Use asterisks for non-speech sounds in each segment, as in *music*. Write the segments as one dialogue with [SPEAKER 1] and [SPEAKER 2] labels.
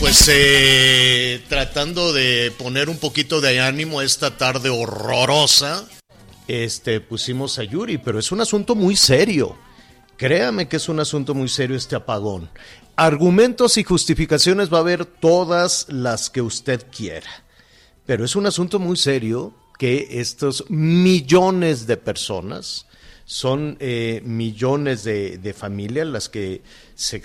[SPEAKER 1] Pues eh, tratando de poner un poquito de ánimo esta tarde horrorosa, este pusimos a Yuri, pero es un asunto muy serio. Créame que es un asunto muy serio este apagón. Argumentos y justificaciones va a haber todas las que usted quiera. Pero es un asunto muy serio que estos millones de personas, son eh, millones de, familias las que se,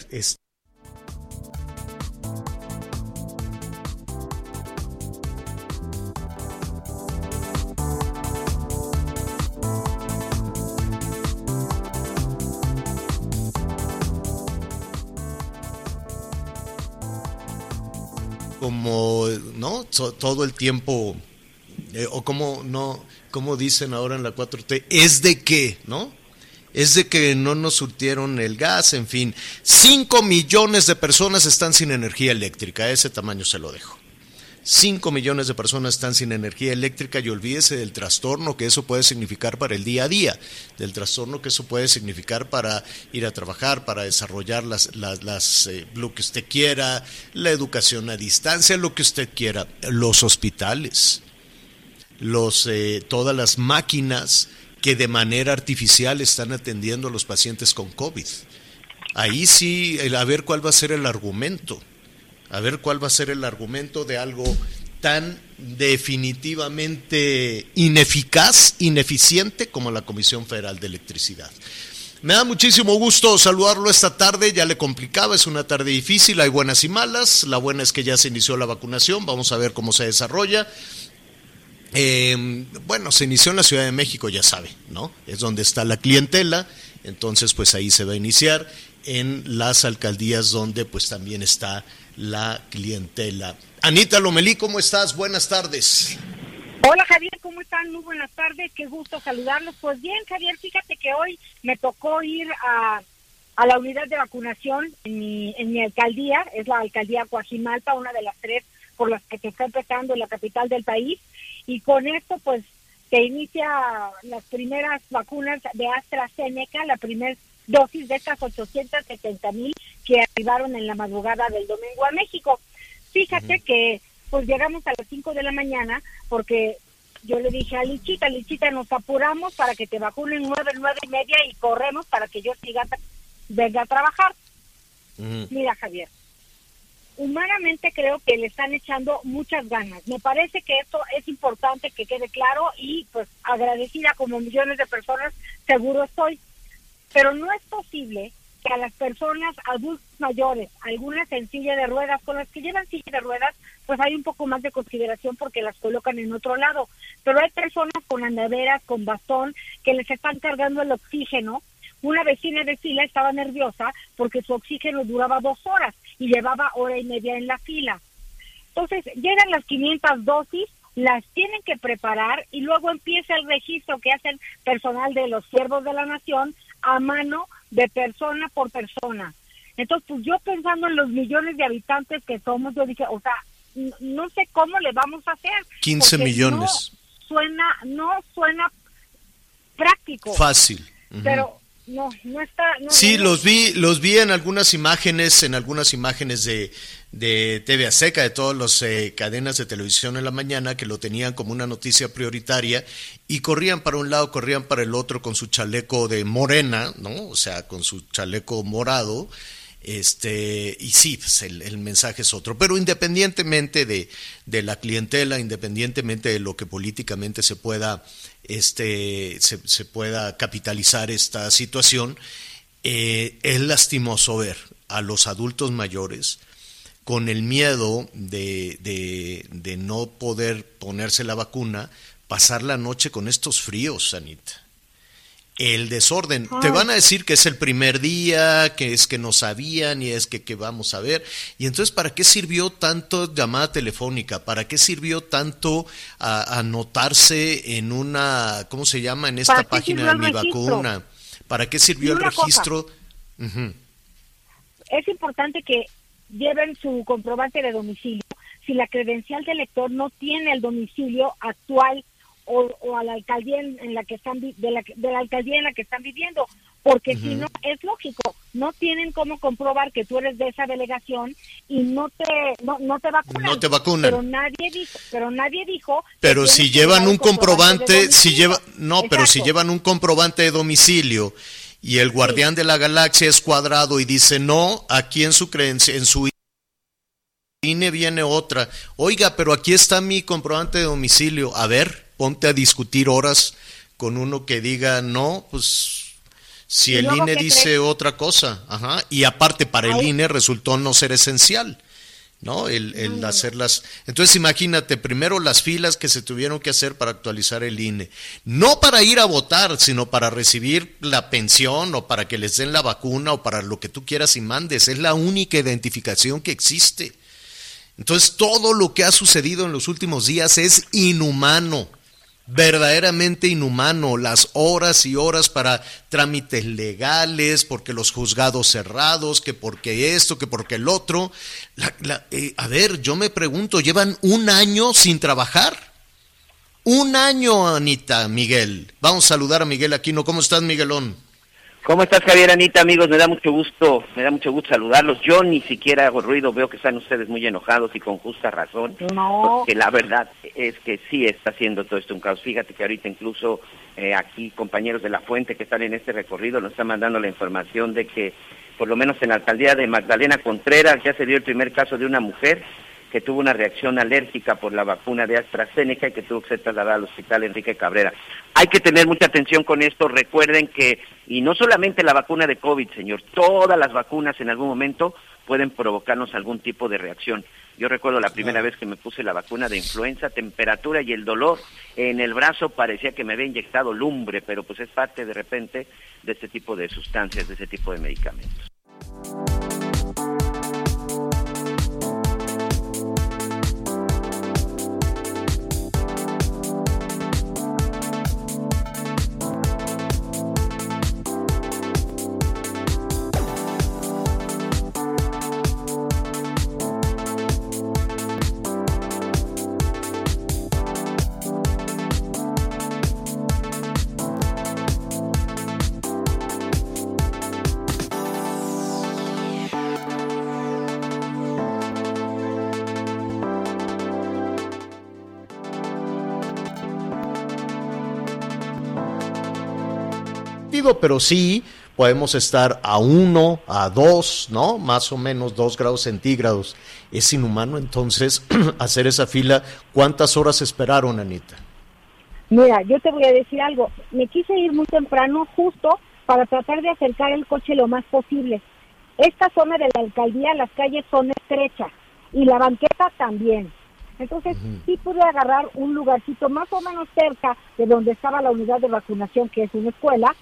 [SPEAKER 1] no todo el tiempo eh, o como no como dicen ahora en la 4T es de qué no es de que no nos surtieron el gas en fin. 5 millones de personas están sin energía eléctrica ese tamaño se lo dejo 5 millones de personas están sin energía eléctrica y olvídese del trastorno que eso puede significar para el día a día, del trastorno que eso puede significar para ir a trabajar, para desarrollar las, eh, lo que usted quiera, la educación a distancia, lo que usted quiera, los hospitales, los, eh, todas las máquinas que de manera artificial están atendiendo a los pacientes con COVID. Ahí sí, el- a ver cuál va a ser el argumento a ver cuál va a ser el argumento de algo tan definitivamente ineficaz, ineficiente como la Comisión Federal de Electricidad. Me da muchísimo gusto saludarlo esta tarde, ya le complicaba, es una tarde difícil, hay buenas y malas, la buena es que ya se inició la vacunación, vamos a ver cómo se desarrolla. Eh, bueno, se inició en la Ciudad de México, ya sabe, ¿no? Es donde está la clientela, entonces pues ahí se va a iniciar en las alcaldías donde pues también está la clientela. Anita Lomelí, ¿cómo estás? Buenas tardes.
[SPEAKER 2] Hola Javier, ¿cómo están? Muy buenas tardes, qué gusto saludarlos. Pues bien, Javier, fíjate que hoy me tocó ir a, a la unidad de vacunación en mi, en mi alcaldía, es la alcaldía Coajimalpa, una de las tres por las que se está empezando en la capital del país, y con esto pues se inicia las primeras vacunas de AstraZeneca, la primera dosis de estas 870 mil que arribaron en la madrugada del domingo a México. Fíjate que pues llegamos a las 5 de la mañana porque yo le dije a Lichita, Lichita, nos apuramos para que te vacunen nueve, nueve y media y corremos para que yo siga, venga a trabajar. Mira, Javier, humanamente creo que le están echando muchas ganas. Me parece que esto es importante que quede claro y pues agradecida como millones de personas, seguro estoy. Pero no es posible que a las personas adultos mayores, algunas en silla de ruedas, con las que llevan silla de ruedas, pues hay un poco más de consideración porque las colocan en otro lado. Pero hay personas con andaderas, con bastón, que les están cargando el oxígeno. Una vecina de fila estaba nerviosa porque su oxígeno duraba dos horas y llevaba hora y media en la fila. Entonces, llegan las 500 dosis, las tienen que preparar y luego empieza el registro que hacen personal de los siervos de la nación a mano de persona por persona. Entonces, pues yo pensando en los millones de habitantes que somos, yo dije, o sea, no sé cómo le vamos a hacer.
[SPEAKER 1] 15
[SPEAKER 2] porque
[SPEAKER 1] millones.
[SPEAKER 2] No suena, no suena práctico.
[SPEAKER 1] Fácil.
[SPEAKER 2] Pero no, no está. No,
[SPEAKER 1] Sí,
[SPEAKER 2] no-
[SPEAKER 1] los vi, los vi en algunas imágenes, en algunas imágenes de, de TV Azteca, de todas las eh, cadenas de televisión en la mañana, que lo tenían como una noticia prioritaria y corrían para un lado, corrían para el otro con su chaleco de morena, ¿no? O sea, con su chaleco morado. Este, y sí, pues el, el mensaje es otro. Pero independientemente de, de la clientela, independientemente de lo que políticamente se pueda, este, se, pueda capitalizar esta situación, eh, es lastimoso ver a los adultos mayores con el miedo de, de, de no poder ponerse la vacuna, pasar la noche con estos fríos, Anita. El desorden. Te van a decir que es el primer día, que es que no sabían y es que, que vamos a ver. Y entonces, ¿para qué sirvió tanto llamada telefónica? ¿Para qué sirvió tanto a- anotarse en una, ¿cómo se llama? En esta
[SPEAKER 2] ¿Para qué
[SPEAKER 1] página de mi
[SPEAKER 2] registro?
[SPEAKER 1] vacuna. ¿Para qué sirvió el registro?
[SPEAKER 2] Es importante que lleven su comprobante de domicilio. Si la credencial del lector no tiene el domicilio actual o, o a la alcaldía en, en la que están de la, de la alcaldía en la que están viviendo, porque si no es lógico, no tienen cómo comprobar que tú eres de esa delegación y no te no, no te vacunan.
[SPEAKER 1] No te vacunan.
[SPEAKER 2] Pero nadie dijo, pero nadie dijo.
[SPEAKER 1] Pero si llevan un
[SPEAKER 2] comprobante
[SPEAKER 1] si lleva, no, pero si llevan un comprobante de domicilio y el guardián de la galaxia es cuadrado y dice no, aquí en su creencia, en su INE viene otra. Oiga, pero aquí está mi comprobante de domicilio. A ver, ponte a discutir horas con uno que diga no, pues si
[SPEAKER 2] ¿Y
[SPEAKER 1] el INE dice
[SPEAKER 2] crees?
[SPEAKER 1] otra cosa, ajá, y aparte para el INE resultó no ser esencial. ¿no? El, el hacerlas. Entonces imagínate, primero las filas que se tuvieron que hacer para actualizar el INE. No para ir a votar, sino para recibir la pensión o para que les den la vacuna o para lo que tú quieras y mandes. Es la única identificación que existe. Entonces todo lo que ha sucedido en los últimos días es inhumano verdaderamente inhumano, las horas y horas para trámites legales, porque los juzgados cerrados, que porque esto, que porque el otro. Eh, a ver, yo me pregunto, ¿llevan un año sin trabajar? Un año, Anita, Miguel. Vamos a saludar a Miguel Aquino. ¿Cómo estás, Miguelón?
[SPEAKER 3] ¿Cómo estás, Javier, Anita, amigos? Me da mucho gusto, me da mucho gusto saludarlos. Yo ni siquiera hago ruido, veo que están ustedes muy enojados y con justa razón.
[SPEAKER 2] No.
[SPEAKER 3] Porque la verdad es que sí está haciendo todo esto un caos. Fíjate que ahorita incluso eh, aquí compañeros de la fuente que están en este recorrido nos están mandando la información de que por lo menos en la alcaldía de Magdalena Contreras ya se dio el primer caso de una mujer que tuvo una reacción alérgica por la vacuna de AstraZeneca y que tuvo que ser trasladada al hospital Enrique Cabrera. Hay que tener mucha atención con esto. Recuerden que, y no solamente la vacuna de COVID, señor, todas las vacunas en algún momento pueden provocarnos algún tipo de reacción. Yo recuerdo la primera vez que me puse la vacuna de influenza, temperatura y el dolor en el brazo parecía que me había inyectado lumbre, pero pues es parte de repente de este tipo de sustancias, de ese tipo de medicamentos.
[SPEAKER 1] Pero sí podemos estar a uno, a dos, ¿no? Más o menos dos grados centígrados. Es inhumano entonces *clears throat* hacer esa fila. ¿Cuántas horas esperaron, Anita?
[SPEAKER 2] Mira, yo te voy a decir algo. Me quise ir muy temprano justo para tratar de acercar el coche lo más posible. Esta zona de la alcaldía, las calles son estrechas y la banqueta también. Entonces, sí pude agarrar un lugarcito más o menos cerca de donde estaba la unidad de vacunación, que es una escuela.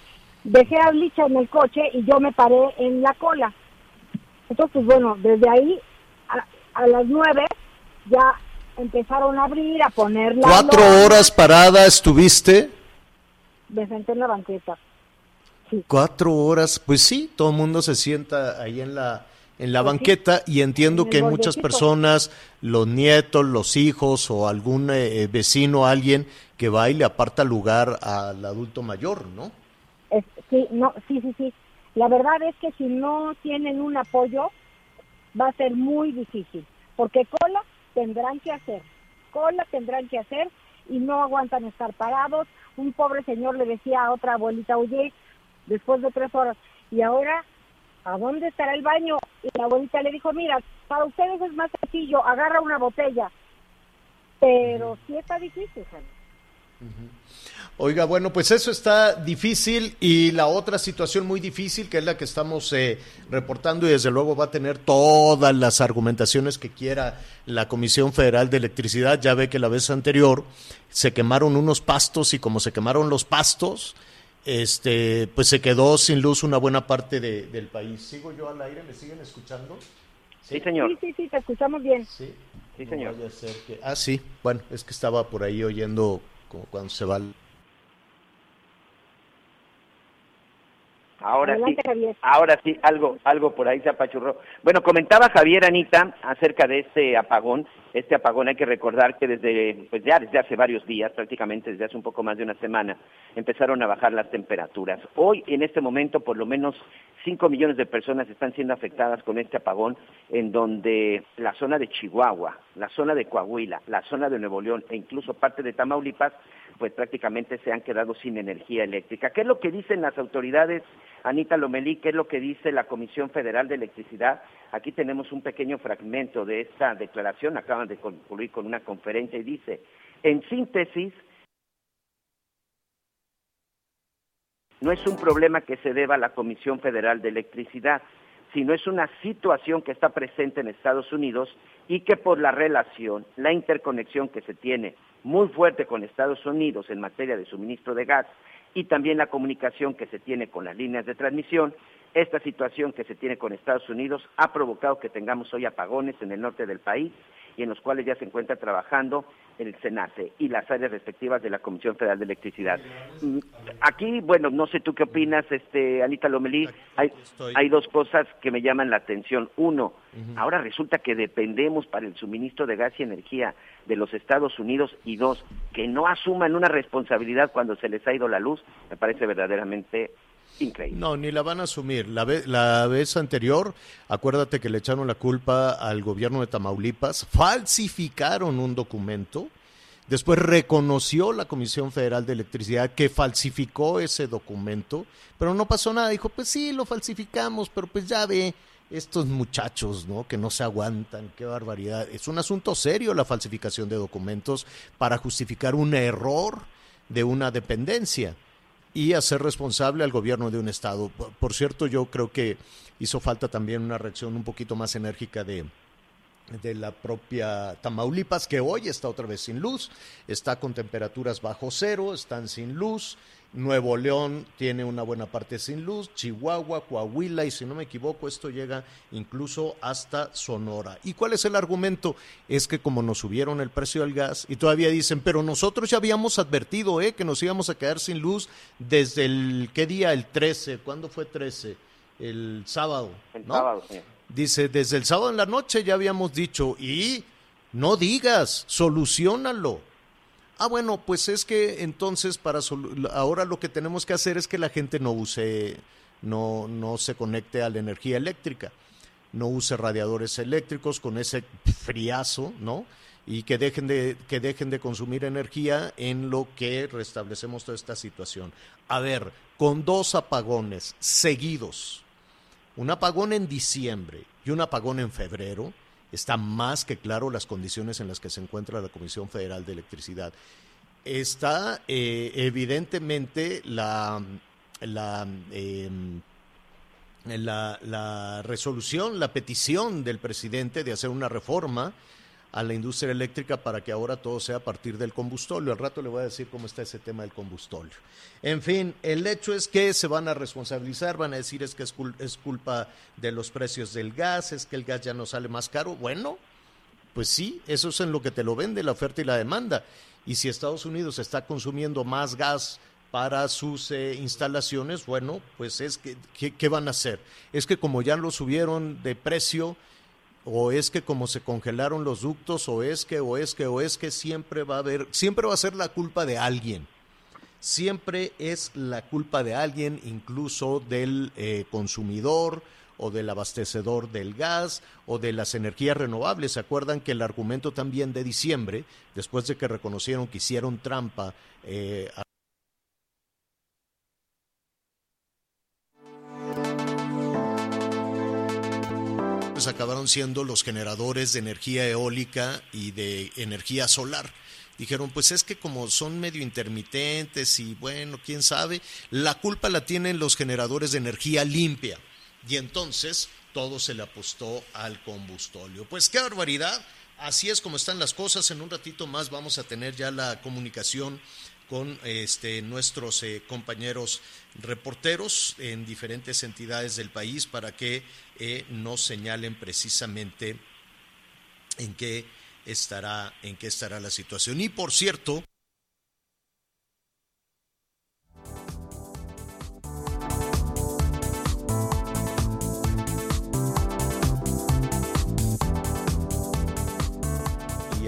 [SPEAKER 2] Dejé a Licha en el coche y yo me paré en la cola. Entonces, pues bueno, desde ahí a, a las nueve ya empezaron a abrir, a poner la
[SPEAKER 1] ¿Cuatro
[SPEAKER 2] lona.
[SPEAKER 1] horas parada estuviste?
[SPEAKER 2] Me senté en la banqueta.
[SPEAKER 1] Cuatro horas, pues sí, todo el mundo se sienta ahí en la, en la
[SPEAKER 2] Pues sí,
[SPEAKER 1] banqueta y entiendo
[SPEAKER 2] en
[SPEAKER 1] que
[SPEAKER 2] el
[SPEAKER 1] muchas personas, los nietos, los hijos o algún eh, vecino, alguien que va y le aparta lugar al adulto mayor, ¿no?
[SPEAKER 2] Sí, no, sí, sí, sí. La verdad es que si no tienen un apoyo, va a ser muy difícil, porque cola tendrán que hacer, cola tendrán que hacer y no aguantan estar parados. Un pobre señor le decía a otra abuelita, oye, después de tres horas, y ahora, ¿a dónde estará el baño? Y la abuelita le dijo, mira, para ustedes es más sencillo, agarra una botella. Pero sí está difícil, Jaime.
[SPEAKER 1] Oiga, bueno, pues eso está difícil y la otra situación muy difícil, que es la que estamos eh, reportando y desde luego va a tener todas las argumentaciones que quiera la Comisión Federal de Electricidad. Ya ve que la vez anterior se quemaron unos pastos y como se quemaron los pastos, este, pues se quedó sin luz una buena parte de- del país. ¿Sigo yo al aire? ¿Me siguen escuchando?
[SPEAKER 3] Sí, señor.
[SPEAKER 2] Sí, sí, sí, te escuchamos bien.
[SPEAKER 1] Sí.
[SPEAKER 3] Sí,
[SPEAKER 1] No
[SPEAKER 3] señor.
[SPEAKER 1] vaya a ser que- Ah, sí. Bueno, es que estaba por ahí oyendo como cuando se va...
[SPEAKER 3] Ahora
[SPEAKER 2] Adelante,
[SPEAKER 3] sí,
[SPEAKER 2] Javier.
[SPEAKER 3] ahora sí, algo, algo por ahí se apachurró. Bueno, comentaba Javier Anita acerca de este apagón. Este apagón hay que recordar que desde, pues ya desde hace varios días, prácticamente desde hace un poco más de una semana, empezaron a bajar las temperaturas. Hoy, en este momento, por lo menos 5 millones de personas están siendo afectadas con este apagón, en donde la zona de Chihuahua, la zona de Coahuila, la zona de Nuevo León e incluso parte de Tamaulipas, pues prácticamente se han quedado sin energía eléctrica. ¿Qué es lo que dicen las autoridades, Anita Lomelí? ¿Qué es lo que dice la Comisión Federal de Electricidad? Aquí tenemos un pequeño fragmento de esta declaración, acaban de concluir con una conferencia y dice, en síntesis, no es un problema que se deba a la Comisión Federal de Electricidad, sino es una situación que está presente en Estados Unidos y que por la relación, la interconexión que se tiene muy fuerte con Estados Unidos en materia de suministro de gas y también la comunicación que se tiene con las líneas de transmisión, esta situación que se tiene con Estados Unidos ha provocado que tengamos hoy apagones en el norte del país y en los cuales ya se encuentra trabajando el SENACE y las áreas respectivas de la Comisión Federal de Electricidad. Mm, Aquí, bueno, no sé tú qué opinas, este, Anita Lomelí, hay, hay dos cosas que me llaman la atención. Uno, ahora resulta que dependemos para el suministro de gas y energía de los Estados Unidos y dos, que no asuman una responsabilidad cuando se les ha ido la luz, me parece verdaderamente increíble.
[SPEAKER 1] No, ni la van a asumir. La, ve- la vez anterior, acuérdate que le echaron la culpa al gobierno de Tamaulipas, falsificaron un documento, después reconoció la Comisión Federal de Electricidad que falsificó ese documento, pero no pasó nada. Dijo, pues sí, lo falsificamos, pero pues ya ve estos muchachos, ¿no? Que no se aguantan, qué barbaridad. Es un asunto serio la falsificación de documentos para justificar un error de una dependencia y hacer responsable al gobierno de un estado. Por, cierto, yo creo que hizo falta también una reacción un poquito más enérgica de, de la propia Tamaulipas, que hoy está otra vez sin luz, está con temperaturas bajo cero, están sin luz. Nuevo León tiene una buena parte sin luz, Chihuahua, Coahuila y si no me equivoco esto llega incluso hasta Sonora. ¿Y cuál es el argumento? Es que como nos subieron el precio del gas y todavía dicen, pero nosotros ya habíamos advertido ¿eh? que nos íbamos a quedar sin luz desde el, ¿qué día? El 13, ¿cuándo fue 13? El sábado.
[SPEAKER 3] El
[SPEAKER 1] ¿no?
[SPEAKER 3] sábado, señor.
[SPEAKER 1] Dice, desde el sábado en la noche ya habíamos dicho, y no digas, solucionalo. Ah, bueno, pues es que entonces para ahora lo que tenemos que hacer es que la gente no use, no, no se conecte a la energía eléctrica, no use radiadores eléctricos con ese friazo, ¿no? Y que dejen de, que dejen de consumir energía en lo que restablecemos toda esta situación. A ver, con dos apagones seguidos, un apagón en diciembre y un apagón en febrero, está más que claro las condiciones en las que se encuentra la Comisión Federal de Electricidad. Está eh, evidentemente eh, la, la resolución, la petición del presidente de hacer una reforma a la industria eléctrica para que ahora todo sea a partir del combustóleo. Al rato le voy a decir cómo está ese tema del combustóleo. En fin, el hecho es que se van a responsabilizar, van a decir es que es, es culpa de los precios del gas, es que el gas ya no sale más caro. Bueno, pues sí, eso es en lo que te lo vende la oferta y la demanda. Y si Estados Unidos está consumiendo más gas para sus eh, instalaciones, bueno, pues es que, ¿qué, qué van a hacer? Es que como ya lo subieron de precio, o es que como se congelaron los ductos, o es que, o es que, o es que siempre va a haber, siempre va a ser la culpa de alguien. siempre es la culpa de alguien, incluso del eh, consumidor o del abastecedor del gas o de las energías renovables. ¿Se acuerdan que el argumento también de diciembre, después de que reconocieron que hicieron trampa eh, pues acabaron siendo los generadores de energía eólica y de energía solar. Dijeron, pues es que como son medio intermitentes y bueno, quién sabe, la culpa la tienen los generadores de energía limpia. Y entonces todo se le apostó al combustóleo. Pues qué barbaridad. Así es como están las cosas. En un ratito más vamos a tener ya la comunicación con este, nuestros eh, compañeros reporteros en diferentes entidades del país para que eh, nos señalen precisamente en qué estará en qué estará la situación. Y por cierto,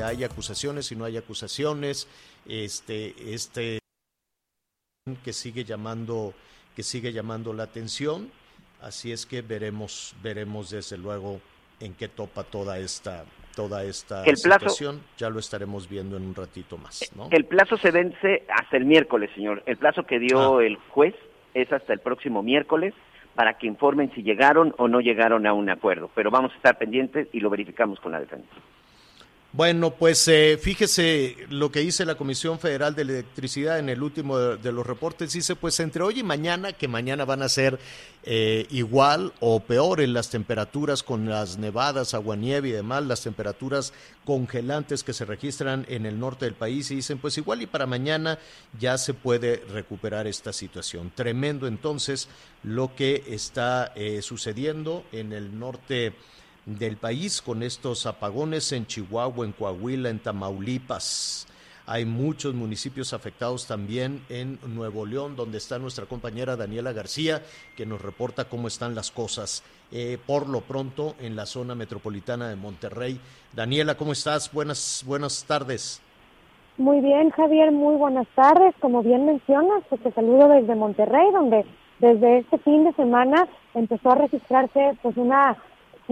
[SPEAKER 1] hay acusaciones y no hay acusaciones, este este que sigue llamando que sigue llamando la atención, así es que veremos veremos desde luego en qué topa toda esta toda esta
[SPEAKER 3] El plazo-
[SPEAKER 1] situación, ya lo estaremos viendo en un ratito más, ¿no?
[SPEAKER 3] El plazo se vence hasta el miércoles, señor. El plazo que dio
[SPEAKER 1] Ah.
[SPEAKER 3] el juez es hasta el próximo miércoles para que informen si llegaron o no llegaron a un acuerdo. Pero vamos a estar pendientes y lo verificamos con la defensa.
[SPEAKER 1] Bueno, pues eh, fíjese lo que dice la Comisión Federal de Electricidad en el último de, los reportes. Dice, pues entre hoy y mañana, que mañana van a ser eh, igual o peor en las temperaturas con las nevadas, aguanieve y demás, las temperaturas congelantes que se registran en el norte del país. Y dicen, pues igual y para mañana ya se puede recuperar esta situación. Tremendo entonces lo que está eh, sucediendo en el norte del país con estos apagones en Chihuahua, en Coahuila, en Tamaulipas. Hay muchos municipios afectados también en Nuevo León, donde está nuestra compañera Daniela García, que nos reporta cómo están las cosas eh, por lo pronto en la zona metropolitana de Monterrey. Daniela, ¿cómo estás? Buenas, buenas tardes.
[SPEAKER 4] Muy bien, Javier, muy buenas tardes. Como bien mencionas, pues te saludo desde Monterrey, donde desde este fin de semana empezó a registrarse pues una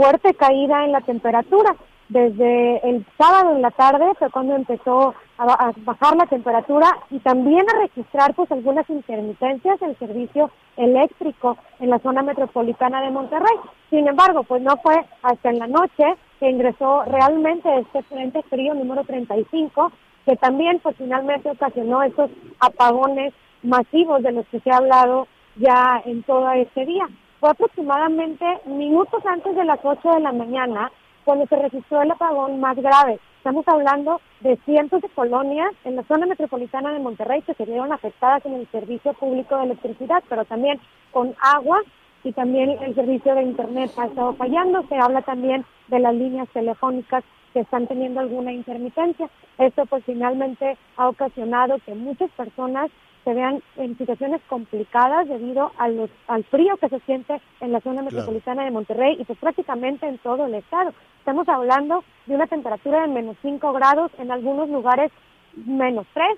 [SPEAKER 4] fuerte caída en la temperatura. Desde el sábado en la tarde fue cuando empezó a, ba- a bajar la temperatura y también a registrar pues algunas intermitencias del servicio eléctrico en la zona metropolitana de Monterrey. Sin embargo, pues no fue hasta en la noche que ingresó realmente este frente frío número 35 que también pues finalmente ocasionó esos apagones masivos de los que se ha hablado ya en todo este día. Fue aproximadamente minutos antes de las 8 de la mañana cuando se registró el apagón más grave. Estamos hablando de cientos de colonias en la zona metropolitana de Monterrey que se vieron afectadas en el servicio público de electricidad, pero también con agua y también el servicio de Internet ha estado fallando. Se habla también de las líneas telefónicas que están teniendo alguna intermitencia. Esto pues finalmente ha ocasionado que muchas personas se vean en situaciones complicadas debido a los, al frío que se siente en la zona metropolitana de Monterrey y pues prácticamente en todo el estado. Estamos hablando de una temperatura de menos 5 grados, en algunos lugares menos 3,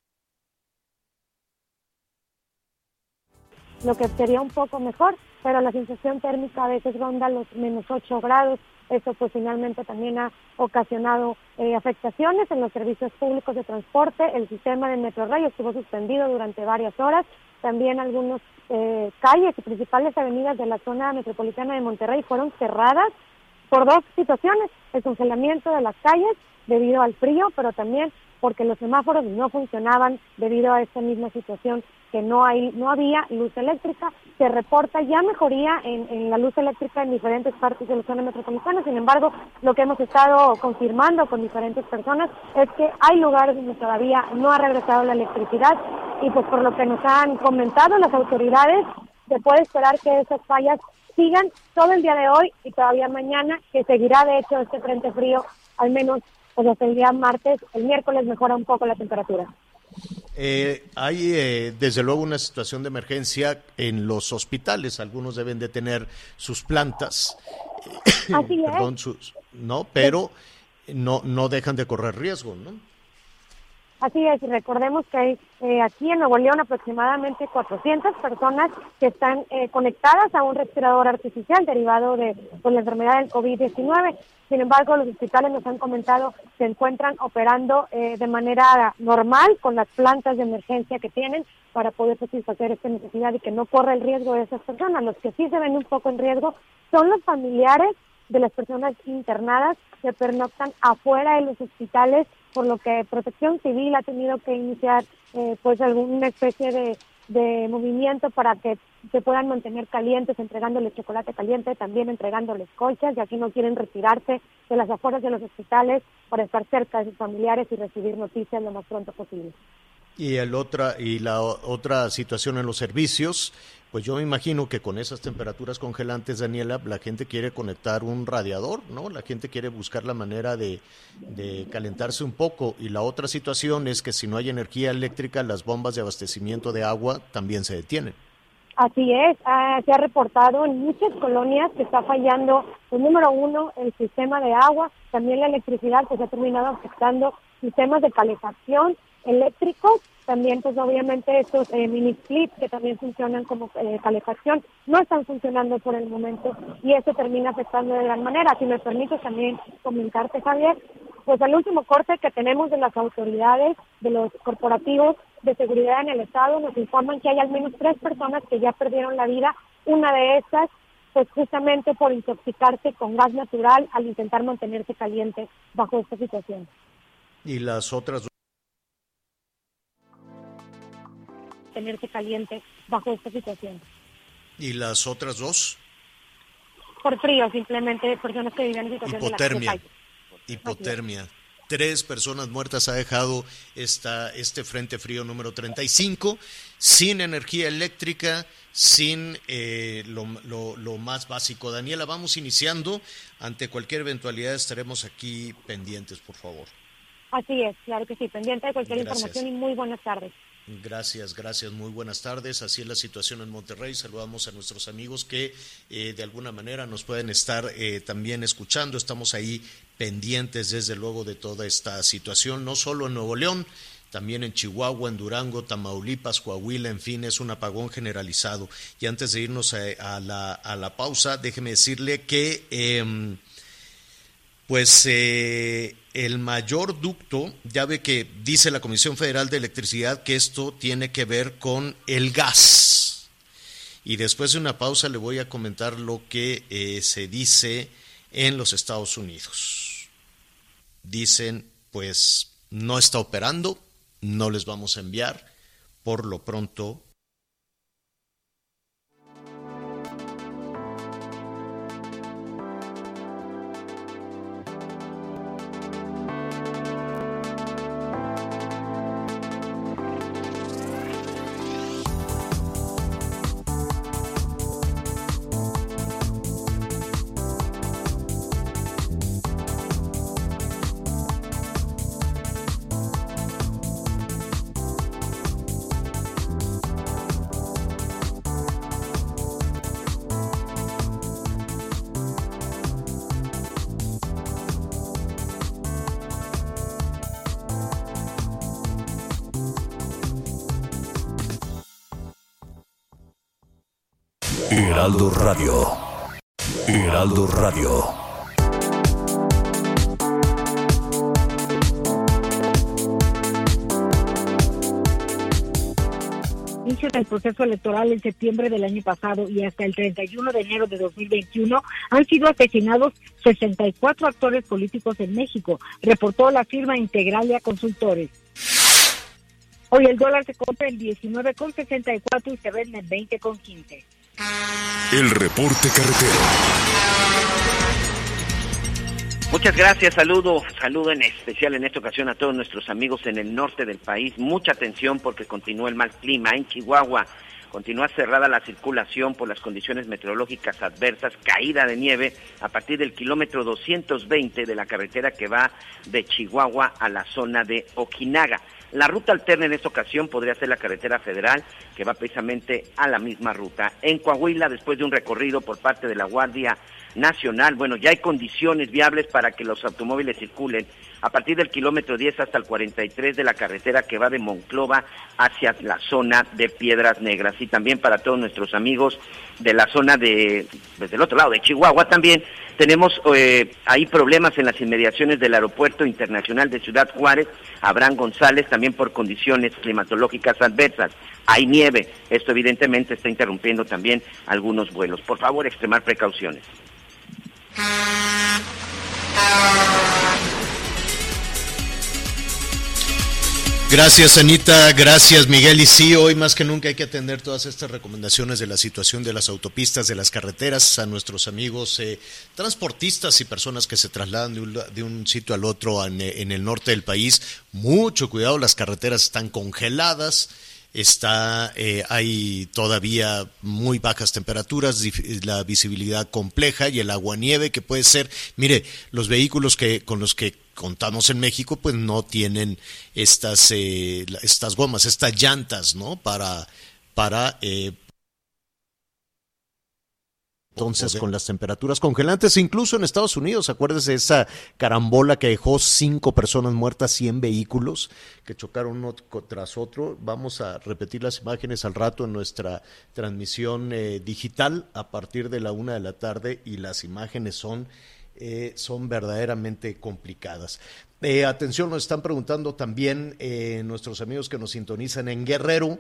[SPEAKER 4] lo que sería un poco mejor, pero la sensación térmica a veces ronda los menos 8 grados. Eso pues finalmente también ha ocasionado eh, afectaciones en los servicios públicos de transporte. El sistema de Metrorrey estuvo suspendido durante varias horas. También algunas eh, calles y principales avenidas de la zona metropolitana de Monterrey fueron cerradas por dos situaciones, el congelamiento de las calles debido al frío, pero también porque los semáforos no funcionaban debido a esta misma situación que no hay no había luz eléctrica. Se reporta ya mejoría en, en la luz eléctrica en diferentes partes de la zona metropolitana. Sin embargo, lo que hemos estado confirmando con diferentes personas es que hay lugares donde todavía no ha regresado la electricidad y pues por lo que nos han comentado las autoridades, se puede esperar que esas fallas sigan todo el día de hoy y todavía mañana, que seguirá de hecho este frente frío, al menos pues hasta el día martes, el miércoles mejora un poco la temperatura.
[SPEAKER 1] Eh, hay eh, desde luego una situación de emergencia en los hospitales. Algunos deben de tener sus plantas,
[SPEAKER 4] Así *coughs* es.
[SPEAKER 1] perdón, sus, no, pero no no dejan de correr riesgo, ¿no?
[SPEAKER 4] Así es, y recordemos que hay eh, aquí en Nuevo León aproximadamente 400 personas que están eh, conectadas a un respirador artificial derivado de pues, la enfermedad del COVID-19. Sin embargo, los hospitales nos han comentado que se encuentran operando eh, de manera normal con las plantas de emergencia que tienen para poder satisfacer esta necesidad y que no corra el riesgo de esas personas. Los que sí se ven un poco en riesgo son los familiares de las personas internadas que pernoctan afuera de los hospitales por lo que Protección Civil ha tenido que iniciar eh, pues alguna especie de, de movimiento para que se puedan mantener calientes, entregándoles chocolate caliente, también entregándoles colchas, y aquí no quieren retirarse de las afueras de los hospitales para estar cerca de sus familiares y recibir noticias lo más pronto posible.
[SPEAKER 1] Y el otra y la otra situación en los servicios, pues yo me imagino que con esas temperaturas congelantes, Daniela, la gente quiere conectar un radiador, ¿no? La gente quiere buscar la manera de, calentarse un poco. Y la otra situación es que si no hay energía eléctrica, las bombas de abastecimiento de agua también se detienen.
[SPEAKER 4] Así es, ah, se ha reportado en muchas colonias que está fallando, pues, número uno, el sistema de agua, también la electricidad, pues ha terminado afectando sistemas de calefacción eléctricos, también pues obviamente estos eh, mini splits que también funcionan como eh, calefacción, no están funcionando por el momento y eso termina afectando de gran manera. Si me permites también comentarte, Javier, pues el último corte que tenemos de las autoridades, de los corporativos de seguridad en el Estado, nos informan que hay al menos tres personas que ya perdieron la vida. Una de estas, pues justamente por intoxicarse con gas natural al intentar mantenerse caliente bajo esta situación.
[SPEAKER 1] Y las otras
[SPEAKER 4] Tenerse caliente bajo esta situación.
[SPEAKER 1] y las otras dos,
[SPEAKER 4] Por frío, simplemente personas que viven en situación de la
[SPEAKER 1] hipotermia. Hipotermia. Tres personas muertas ha dejado esta, este frente frío número 35, sin energía eléctrica, sin eh, lo, lo- lo más básico. Daniela, vamos iniciando. Ante cualquier eventualidad estaremos aquí pendientes, por favor.
[SPEAKER 4] Así es, claro que sí, pendiente de cualquier
[SPEAKER 1] Gracias.
[SPEAKER 4] información y muy buenas tardes.
[SPEAKER 1] Gracias, gracias, muy buenas tardes. Así es la situación en Monterrey. Saludamos a nuestros amigos que eh, de alguna manera nos pueden estar eh, también escuchando. Estamos ahí pendientes, desde luego, de toda esta situación, no solo en Nuevo León, también en Chihuahua, en Durango, Tamaulipas, Coahuila, en fin, es un apagón generalizado. Y antes de irnos a, a la, pausa, déjeme decirle que... em, pues eh, el mayor ducto, ya ve que dice la Comisión Federal de Electricidad que esto tiene que ver con el gas. Y después de una pausa le voy a comentar lo que eh, se dice en los Estados Unidos. Dicen, pues no está operando, no les vamos a enviar, por lo pronto
[SPEAKER 5] Radio. Heraldo Radio.
[SPEAKER 2] inicio del proceso electoral en septiembre del año pasado y hasta el 31 de enero de 2021 han sido asesinados 64 actores políticos en México, reportó la firma Integralia Consultores. Hoy el dólar se compra en 19,64 y se vende en 20,15.
[SPEAKER 5] El reporte carretero.
[SPEAKER 3] Muchas gracias, saludo, saludo en especial en esta ocasión a todos nuestros amigos en el norte del país. Mucha atención porque continúa el mal clima en Chihuahua. Continúa cerrada la circulación por las condiciones meteorológicas adversas, caída de nieve a partir del kilómetro 220 de la carretera que va de Chihuahua a la zona de Okinaga. La ruta alterna en esta ocasión podría ser la carretera federal que va precisamente a la misma ruta. En Coahuila, después de un recorrido por parte de la Guardia Nacional, bueno, ya hay condiciones viables para que los automóviles circulen a partir del kilómetro 10 hasta el 43 de la carretera que va de Monclova hacia la zona de Piedras Negras. Y también para todos nuestros amigos de la zona de, desde el otro lado, de Chihuahua también, tenemos eh, problemas en las inmediaciones del Aeropuerto Internacional de Ciudad Juárez, Abraham González, también por condiciones climatológicas adversas. Hay nieve, esto evidentemente está interrumpiendo también algunos vuelos. Por favor, extremar precauciones.
[SPEAKER 1] Gracias Anita, gracias Miguel. Y sí, hoy más que nunca hay que atender todas estas recomendaciones de la situación de las autopistas, de las carreteras, a nuestros amigos eh, transportistas y personas que se trasladan de un, de un sitio al otro en, en el norte del país. Mucho cuidado, las carreteras están congeladas. Está eh, hay todavía muy bajas temperaturas, la visibilidad compleja y el agua nieve que puede ser, mire, los vehículos que con los que contamos en México pues no tienen estas eh, estas gomas, estas llantas, ¿no? Para para eh, entonces, con las temperaturas congelantes, incluso en Estados Unidos, acuérdese de esa carambola que dejó cinco personas muertas, 100 vehículos que chocaron uno tras otro. Vamos a repetir las imágenes al rato en nuestra transmisión eh, digital a partir de la una de la tarde y las imágenes son, eh, son verdaderamente complicadas. Eh, atención, nos están preguntando también eh, nuestros amigos que nos sintonizan en Guerrero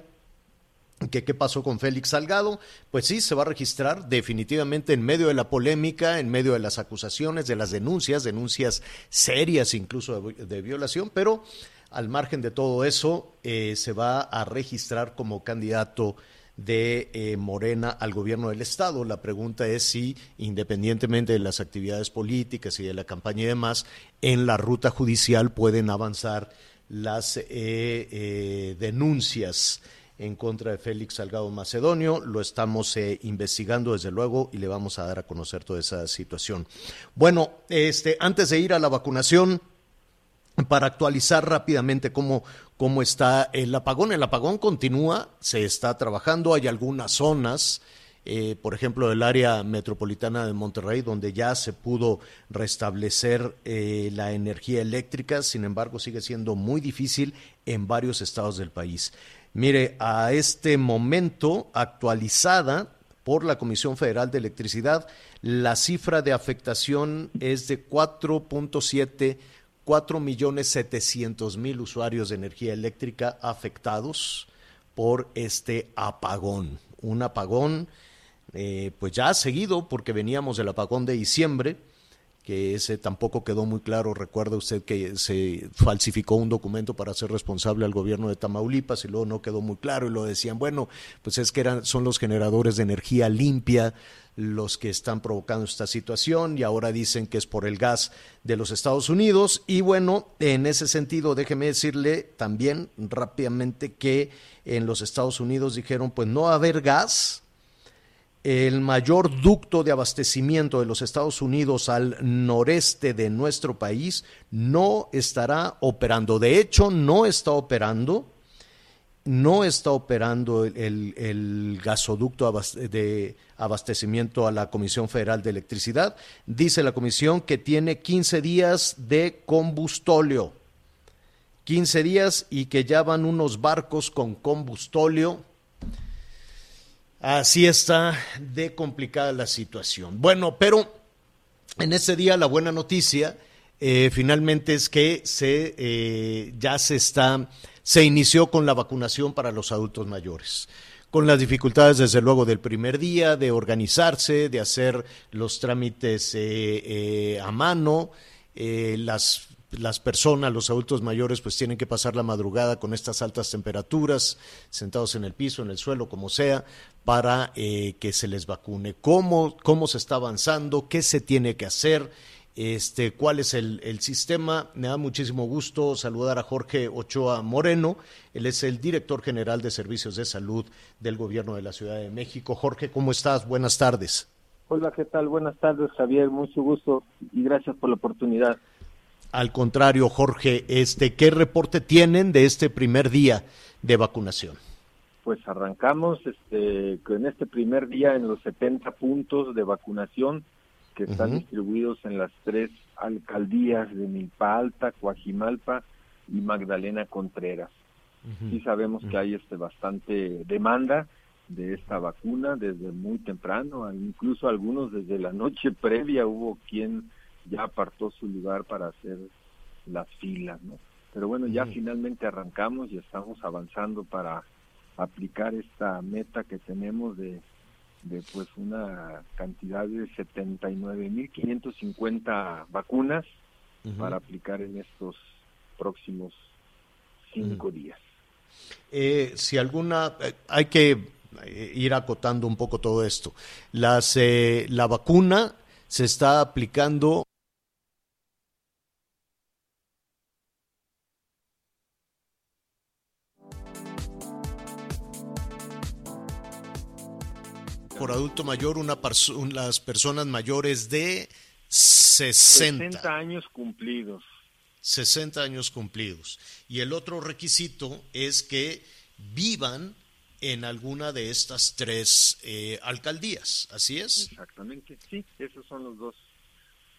[SPEAKER 1] que qué pasó con Félix Salgado, pues sí, se va a registrar definitivamente en medio de la polémica, en medio de las acusaciones, de las denuncias, denuncias serias incluso de, violación, pero al margen de todo eso, se va a registrar como candidato de eh, Morena al gobierno del Estado. La pregunta es si, independientemente de las actividades políticas y de la campaña y demás, en la ruta judicial pueden avanzar las eh, eh, denuncias en contra de Félix Salgado Macedonio. Lo estamos investigando desde luego y le vamos a dar a conocer toda esa situación. Bueno, este, antes de ir a la vacunación, para actualizar rápidamente cómo, cómo está el apagón. El apagón continúa, se está trabajando, hay algunas zonas. Eh, por ejemplo, el área metropolitana de Monterrey, donde ya se pudo restablecer eh, la energía eléctrica, sin embargo, sigue siendo muy difícil en varios estados del país. Mire, a este momento actualizada por la Comisión Federal de Electricidad, la cifra de afectación es de 4.7, 4 millones 700 mil usuarios de energía eléctrica afectados por este apagón. Un apagón, eh, pues ya seguido, porque veníamos del apagón de diciembre, que ese tampoco quedó muy claro. Recuerda usted que se falsificó un documento para ser responsable al gobierno de Tamaulipas y luego no quedó muy claro y lo decían, bueno, pues es que eran, son los generadores de energía limpia los que están provocando esta situación y ahora dicen que es por el gas de los Estados Unidos y bueno, en ese sentido déjeme decirle también rápidamente que en los Estados Unidos dijeron pues no va a haber gas el mayor ducto de abastecimiento de los Estados Unidos al noreste de nuestro país no estará operando. De hecho, no está operando, no está operando el, gasoducto de abastecimiento a la Comisión Federal de Electricidad. Dice la Comisión que tiene 15 días de combustóleo. 15 días y que ya van unos barcos con combustóleo Así está de complicada la situación. Bueno, pero en ese día la buena noticia eh, finalmente es que se eh, ya se está se inició con la vacunación para los adultos mayores con las dificultades desde luego del primer día, de organizarse, de hacer los trámites eh, a mano, las las personas, los adultos mayores, pues tienen que pasar la madrugada con estas altas temperaturas, sentados en el piso, en el suelo, como sea, para eh, que se les vacune. ¿Cómo, ¿Cómo se está avanzando? ¿Qué se tiene que hacer? Este, ¿Cuál es el, el sistema? Me da muchísimo gusto saludar a Jorge Ochoa Moreno. Él es el director general de Servicios de Salud del Gobierno de la Ciudad de México. Jorge, ¿cómo estás? Buenas tardes.
[SPEAKER 6] Hola, ¿qué tal? Buenas tardes, Javier. Mucho gusto y gracias por la oportunidad.
[SPEAKER 1] Al contrario, Jorge, este, ¿qué reporte tienen de este primer día de vacunación?
[SPEAKER 6] Pues arrancamos este, en este primer día en los 70 puntos de vacunación que están distribuidos en las tres alcaldías de Milpa Alta, Coajimalpa y Magdalena Contreras. Sí sabemos que hay este bastante demanda de esta vacuna desde muy temprano, incluso algunos desde la noche previa hubo quien ya apartó su lugar para hacer las filas, ¿no? Pero bueno, ya finalmente arrancamos y estamos avanzando para aplicar esta meta que tenemos de, de pues una cantidad de 79.550 vacunas
[SPEAKER 1] Ujú.
[SPEAKER 6] para aplicar en estos próximos cinco días.
[SPEAKER 1] Eh, si alguna, eh, hay que eh, ir acotando un poco todo esto. Las, eh, la vacuna se está aplicando por adulto mayor, una perso- las personas mayores de 60.
[SPEAKER 6] 60 años cumplidos.
[SPEAKER 1] 60 años cumplidos. Y el otro requisito es que vivan en alguna de estas tres eh, alcaldías. ¿Así es?
[SPEAKER 6] Exactamente, sí, esos son los dos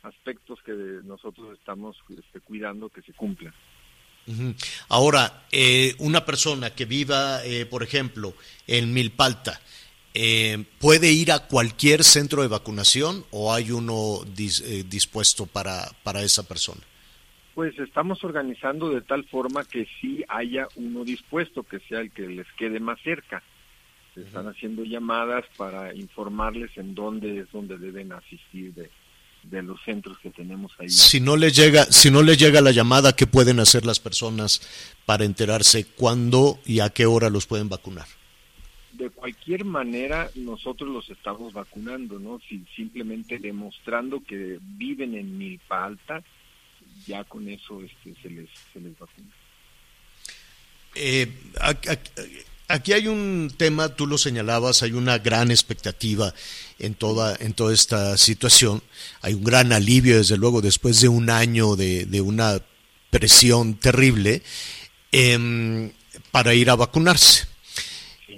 [SPEAKER 6] aspectos que nosotros estamos este, cuidando que se cumplan.
[SPEAKER 1] Ahora, eh, una persona que viva, eh, por ejemplo, en Milpalta, eh, ¿puede ir a cualquier centro de vacunación o hay uno dis- eh, dispuesto para, para esa persona?
[SPEAKER 6] Pues estamos organizando de tal forma que sí haya uno dispuesto, que sea el que les quede más cerca. Se están haciendo llamadas para informarles en dónde es donde deben asistir de, de los centros que tenemos ahí.
[SPEAKER 1] Si no les llega, si no les llega la llamada, ¿qué pueden hacer las personas para enterarse cuándo y a qué hora los pueden vacunar?
[SPEAKER 6] De cualquier manera nosotros los estamos vacunando, ¿no? Si, simplemente demostrando que viven en milpa alta, ya con eso este, se les se les vacuna.
[SPEAKER 1] Eh, aquí hay un tema, tú lo señalabas, hay una gran expectativa en toda, en toda esta situación. Hay un gran alivio, desde luego, después de un año de, de una presión terrible em, para ir a vacunarse.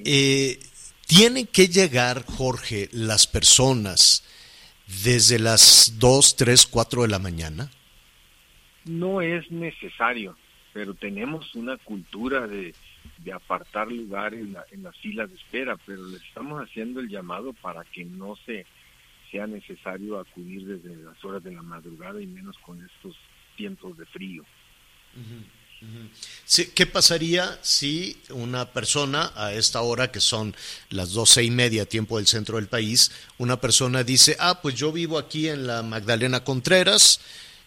[SPEAKER 1] Eh, Tienen que llegar, Jorge, las personas desde las 2, 3, 4 de la mañana.
[SPEAKER 6] No es necesario, pero tenemos una cultura de, de apartar lugar en, la, en las filas de espera, pero le estamos haciendo el llamado para que no se sea necesario acudir desde las horas de la madrugada y menos con estos tiempos de frío.
[SPEAKER 1] Sí, ¿Qué pasaría si una persona a esta hora, que son las doce y media tiempo del centro del país, una persona dice, ah, pues yo vivo aquí en la Magdalena Contreras,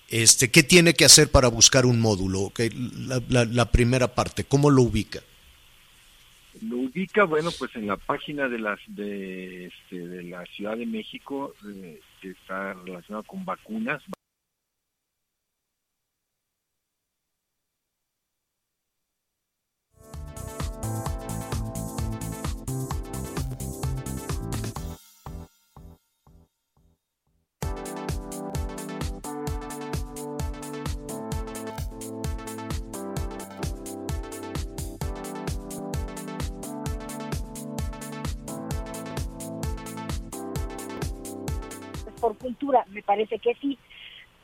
[SPEAKER 1] este, ¿qué tiene que hacer para buscar un módulo? Ok, La, la- la primera parte, ¿cómo lo ubica?
[SPEAKER 6] Lo ubica, bueno, pues en la página de las de, este, de la Ciudad de México eh, que está relacionada con vacunas.
[SPEAKER 2] Por cultura, me parece que sí.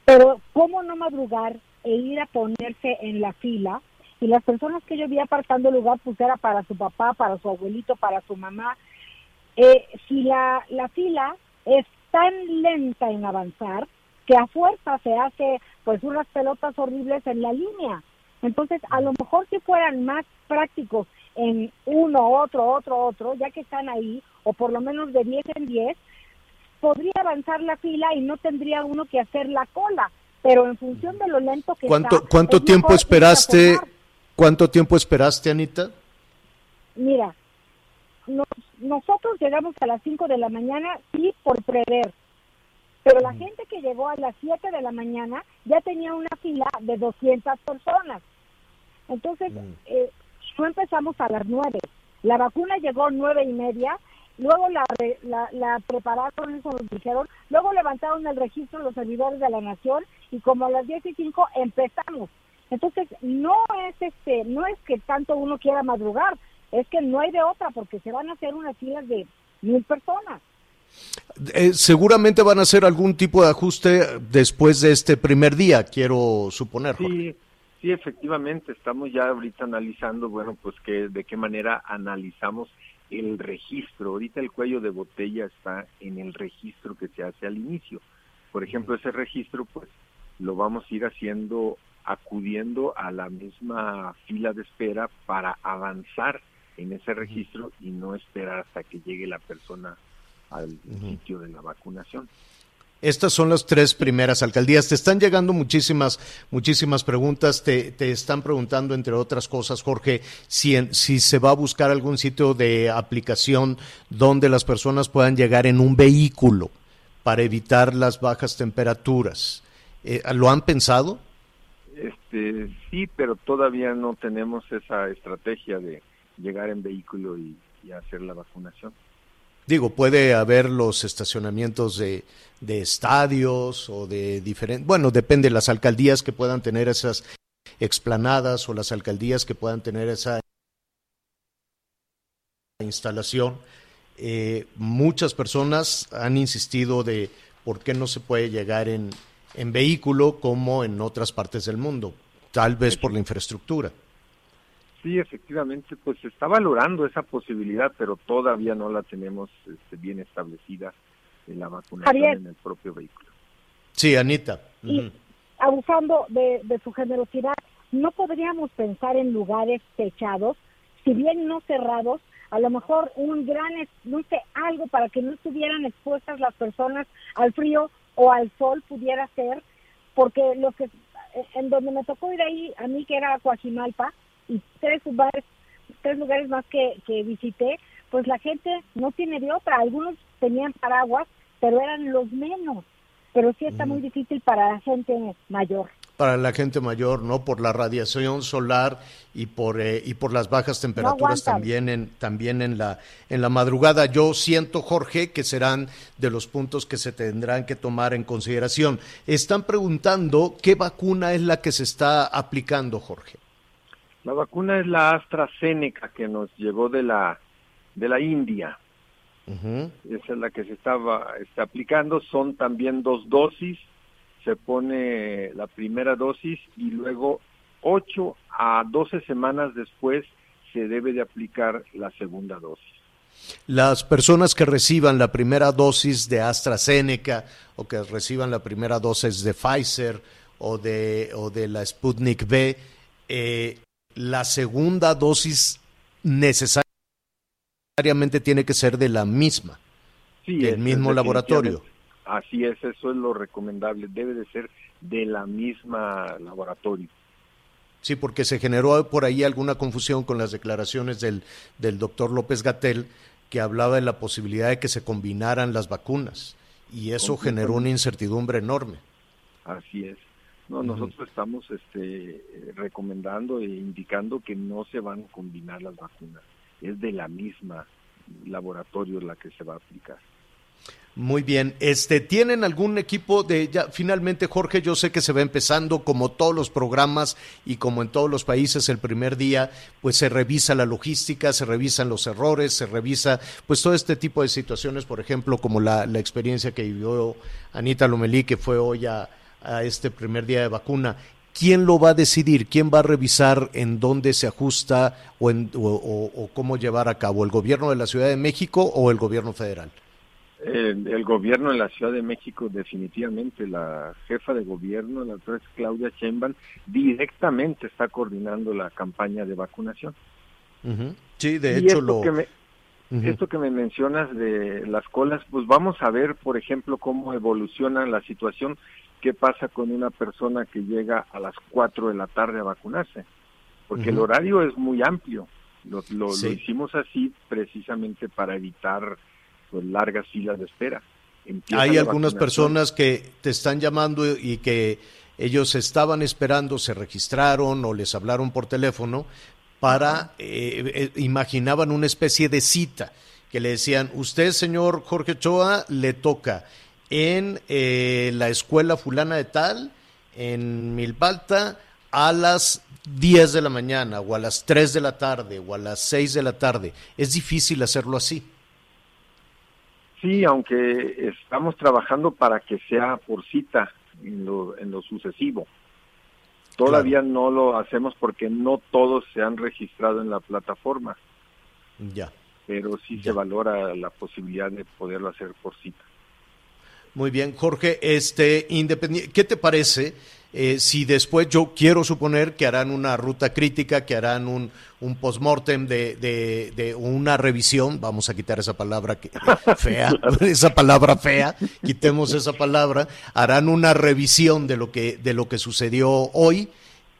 [SPEAKER 2] Pero ¿cómo no madrugar e ir a ponerse en la fila? Y las personas que yo vi apartando lugar, pues era para su papá, para su abuelito, para su mamá. Eh, si la, la fila es tan lenta en avanzar, que a fuerza se hace pues unas pelotas horribles en la línea. Entonces, a lo mejor si fueran más prácticos en uno, otro, otro, otro, ya que están ahí, o por lo menos de 10 en 10, podría avanzar la fila y no tendría uno que hacer la cola. Pero en función de lo lento que
[SPEAKER 1] ¿Cuánto,
[SPEAKER 2] está,
[SPEAKER 1] cuánto
[SPEAKER 2] es
[SPEAKER 1] tiempo esperaste? ¿Cuánto tiempo esperaste, Anita?
[SPEAKER 2] Mira, nos- nosotros llegamos a las 5 de la mañana, sí, por prever. Pero la gente que llegó a las 7 de la mañana ya tenía una fila de 200 personas. Entonces, eh, no empezamos a las 9. La vacuna llegó nueve y media, luego la, re- la, la prepararon, eso nos dijeron, luego levantaron el registro los servidores de la nación y como a las 10 y 5 empezamos. Entonces, no es este, no es que tanto uno quiera madrugar, es que no hay de otra porque se van a hacer unas filas de mil personas.
[SPEAKER 1] Eh, seguramente van a hacer algún tipo de ajuste después de este primer día, quiero suponer.
[SPEAKER 6] Sí, sí, efectivamente, estamos ya ahorita analizando, bueno, pues que de qué manera analizamos el registro. Ahorita el cuello de botella está en el registro que se hace al inicio. Por ejemplo, ese registro, pues, lo vamos a ir haciendo acudiendo a la misma fila de espera para avanzar en ese registro y no esperar hasta que llegue la persona al sitio de la vacunación.
[SPEAKER 1] Estas son las tres primeras alcaldías. Te están llegando muchísimas, muchísimas preguntas. Te, te están preguntando, entre otras cosas, Jorge, si, en- si se va a buscar algún sitio de aplicación donde las personas puedan llegar en un vehículo para evitar las bajas temperaturas. Eh, ¿Lo han pensado?
[SPEAKER 6] Este, sí, pero todavía no tenemos esa estrategia de llegar en vehículo y, y hacer la vacunación.
[SPEAKER 1] Digo, puede haber los estacionamientos de, de estadios o de diferentes, bueno, depende de las alcaldías que puedan tener esas explanadas o las alcaldías que puedan tener esa instalación. Eh, muchas personas han insistido de por qué no se puede llegar en, en vehículo como en otras partes del mundo, tal vez por la infraestructura.
[SPEAKER 6] Sí, efectivamente, pues se está valorando esa posibilidad, pero todavía no la tenemos este, bien establecida en la vacunación
[SPEAKER 2] Javier.
[SPEAKER 6] en el propio vehículo.
[SPEAKER 1] Sí, Anita.
[SPEAKER 2] Y abusando de, de su generosidad, ¿no podríamos pensar en lugares techados, si bien no cerrados, a lo mejor un gran, no sé, algo para que no estuvieran expuestas las personas al frío o al sol pudiera ser, porque lo que, en donde me tocó ir ahí, a mí que era Coajimalpa, y tres lugares, tres lugares más que, que visité, pues la gente no tiene de otra, algunos tenían paraguas, pero eran los menos pero sí está muy difícil para la gente mayor.
[SPEAKER 1] para la gente mayor, ¿no? Por la radiación solar y por eh, y por las bajas temperaturas también en también en la en la madrugada. Yo siento, Jorge, que serán de los puntos que se tendrán que tomar en consideración. Están preguntando qué vacuna es la que se está aplicando, Jorge.
[SPEAKER 6] La vacuna es la AstraZeneca que nos llegó de la de la India. Esa es la que se estaba está aplicando. Son también dos dosis. Se pone la primera dosis y luego 8 a 12 semanas después se debe de aplicar la segunda dosis.
[SPEAKER 1] Las personas que reciban la primera dosis de AstraZeneca o que reciban la primera dosis de Pfizer o de, o de la Sputnik V, eh, la segunda dosis necesariamente tiene que ser de la misma,
[SPEAKER 6] Sí,
[SPEAKER 1] del mismo laboratorio.
[SPEAKER 6] Así es, eso es lo recomendable. Debe de ser de la misma laboratorio.
[SPEAKER 1] Sí, porque se generó por ahí alguna confusión con las declaraciones del, del doctor López Gatel, que hablaba de la posibilidad de que se combinaran las vacunas. Y eso generó una incertidumbre enorme.
[SPEAKER 6] Así es. No, nosotros estamos este, eh, recomendando e indicando que no se van a combinar las vacunas. Es de la misma laboratorio la que se va a aplicar.
[SPEAKER 1] Muy bien, este, ¿tienen algún equipo de ya finalmente Jorge? Yo sé que se va empezando como todos los programas y como en todos los países el primer día, pues se revisa la logística, se revisan los errores, se revisa pues todo este tipo de situaciones, por ejemplo, como la, la experiencia que vivió Anita Lomelí, que fue hoy a, a este primer día de vacuna. ¿Quién lo va a decidir? ¿Quién va a revisar en dónde se ajusta o, en- o- o- o cómo llevar a cabo? ¿El gobierno de la Ciudad de México o el gobierno federal?
[SPEAKER 6] El, el gobierno de la Ciudad de México, definitivamente, la jefa de gobierno, la doctora Claudia Sheinbaum, directamente está coordinando la campaña de vacunación.
[SPEAKER 1] Sí, de
[SPEAKER 6] Y
[SPEAKER 1] hecho
[SPEAKER 6] esto
[SPEAKER 1] lo...
[SPEAKER 6] que me-
[SPEAKER 1] Ujú.
[SPEAKER 6] Esto que me mencionas de las colas, pues vamos a ver, por ejemplo, cómo evoluciona la situación, qué pasa con una persona que llega a las 4 de la tarde a vacunarse, porque el horario es muy amplio. Lo, lo- lo
[SPEAKER 1] Sí.
[SPEAKER 6] hicimos así precisamente para evitar pues, largas filas de espera. Empieza
[SPEAKER 1] Hay algunas personas que te están llamando y que ellos estaban esperando, se registraron o les hablaron por teléfono para, eh, eh, imaginaban una especie de cita, que le decían, usted, señor Jorge Ochoa, le toca en eh, la escuela fulana de tal, en Milpalta, a las 10 de la mañana, o a las 3 de la tarde, o a las 6 de la tarde. Es difícil hacerlo así.
[SPEAKER 6] Sí, aunque estamos trabajando para que sea por cita en lo, en lo sucesivo. Todavía no lo hacemos porque no todos se han registrado en la plataforma,
[SPEAKER 1] Ya.
[SPEAKER 6] pero sí se valora la posibilidad de poderlo hacer por cita.
[SPEAKER 1] Muy bien, Jorge, este independiente, ¿qué te parece eh, si después yo quiero suponer que harán una ruta crítica, que harán un, un postmortem de, de, de una revisión, vamos a quitar esa palabra que, *laughs* fea, *laughs* esa palabra fea, quitemos esa palabra, harán una revisión de lo que de lo que sucedió hoy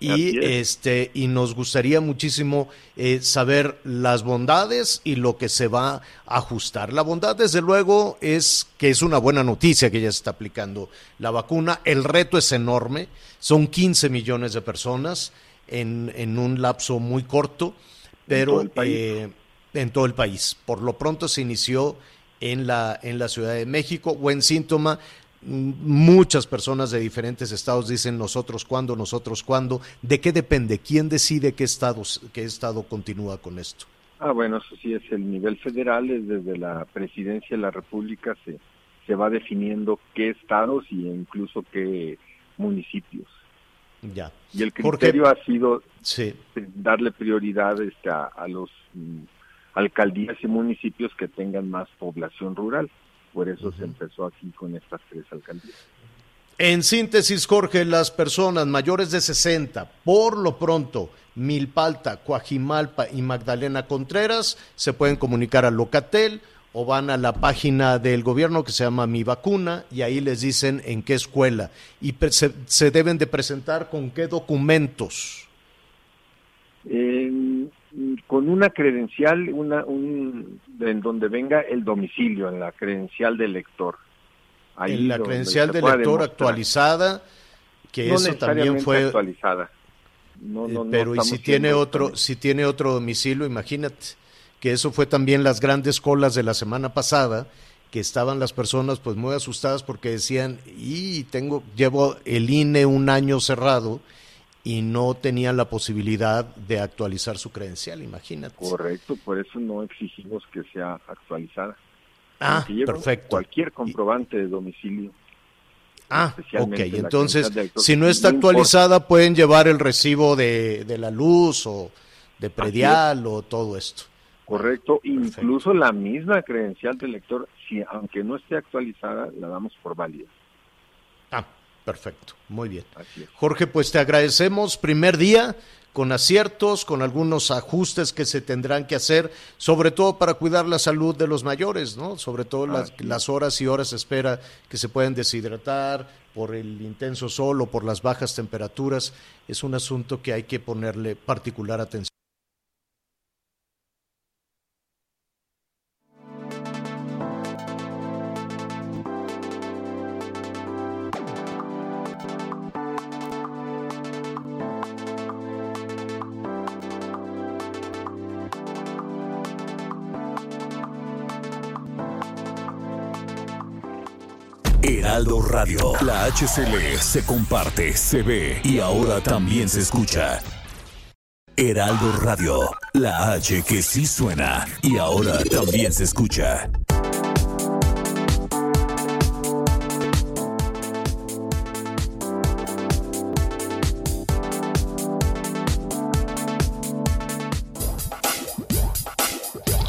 [SPEAKER 1] y
[SPEAKER 6] es.
[SPEAKER 1] este y nos gustaría muchísimo eh, saber las bondades y lo que se va a ajustar. La bondad, desde luego, es que es una buena noticia que ya se está aplicando la vacuna. El reto es enorme, son 15 millones de personas en, en un lapso muy corto, pero
[SPEAKER 6] todo el
[SPEAKER 1] eh, en todo el país. Por lo pronto se inició en la, en la Ciudad de México. Buen síntoma. Muchas personas de diferentes estados dicen nosotros cuándo, nosotros cuándo. ¿De qué depende? ¿Quién decide qué, estados, qué estado continúa con esto?
[SPEAKER 6] Ah, bueno, eso sí es el nivel federal, es desde la presidencia de la República se, se va definiendo qué estados y incluso qué municipios.
[SPEAKER 1] Ya.
[SPEAKER 6] Y el criterio ha sido
[SPEAKER 1] Sí.
[SPEAKER 6] darle prioridad este, a, a los mm, alcaldías y municipios que tengan más población rural. Por eso se empezó aquí con estas tres alcaldías.
[SPEAKER 1] En síntesis, Jorge, las personas mayores de 60, por lo pronto, Milpalta, Coajimalpa y Magdalena Contreras, se pueden comunicar a Locatel o van a la página del gobierno que se llama Mi Vacuna y ahí les dicen en qué escuela y se, se deben de presentar con qué documentos.
[SPEAKER 6] En- con una credencial, una, un, en donde venga el domicilio, en la credencial del lector. Ahí
[SPEAKER 1] en la credencial del lector actualizada, que
[SPEAKER 6] no
[SPEAKER 1] eso también fue
[SPEAKER 6] actualizada. No, no, no
[SPEAKER 1] Eh, pero y si tiene otro si tiene otro domicilio imagínate que eso fue también las grandes colas de la semana pasada que estaban las personas pues muy asustadas porque decían y tengo llevo el INE un año cerrado y no tenían la posibilidad de actualizar su credencial imagínate
[SPEAKER 6] Correcto, por eso no exigimos que sea actualizada.
[SPEAKER 1] ah perfecto
[SPEAKER 6] Cualquier comprobante de domicilio.
[SPEAKER 1] Ah, ok. Entonces, si no está
[SPEAKER 6] No importa.
[SPEAKER 1] actualizada, pueden llevar el recibo de, de la luz o de predial o todo esto.
[SPEAKER 6] Correcto, incluso la misma credencial del lector, si aunque no esté actualizada, la damos por válida.
[SPEAKER 1] Perfecto. Muy bien. Jorge, pues te agradecemos. Primer día con aciertos, con algunos ajustes que se tendrán que hacer, sobre todo para cuidar la salud de los mayores, ¿no? Sobre todo las horas y horas de espera que se pueden deshidratar por el intenso sol o por las bajas temperaturas. Es un asunto que hay que ponerle particular atención.
[SPEAKER 5] Heraldo Radio. La HCL se comparte, se ve y ahora también se escucha. Heraldo Radio. La H que sí suena y ahora también se escucha.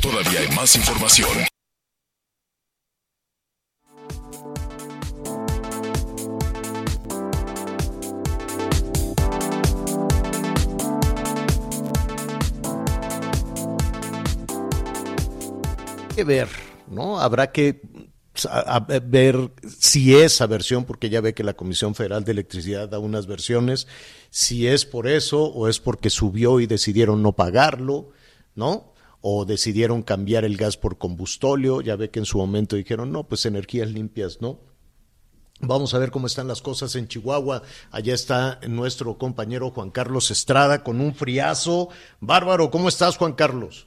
[SPEAKER 5] Todavía hay más información.
[SPEAKER 1] Ver, ¿no? Habrá que ver si esa versión, porque ya ve que la Comisión Federal de Electricidad da unas versiones, si es por eso o es porque subió y decidieron no pagarlo, ¿no? O decidieron cambiar el gas por combustóleo, ya ve que en su momento dijeron, no, pues energías limpias, ¿no? Vamos a ver cómo están las cosas en Chihuahua. Allá está nuestro compañero Juan Carlos Estrada con un friazo. Bárbaro, ¿cómo estás, Juan Carlos?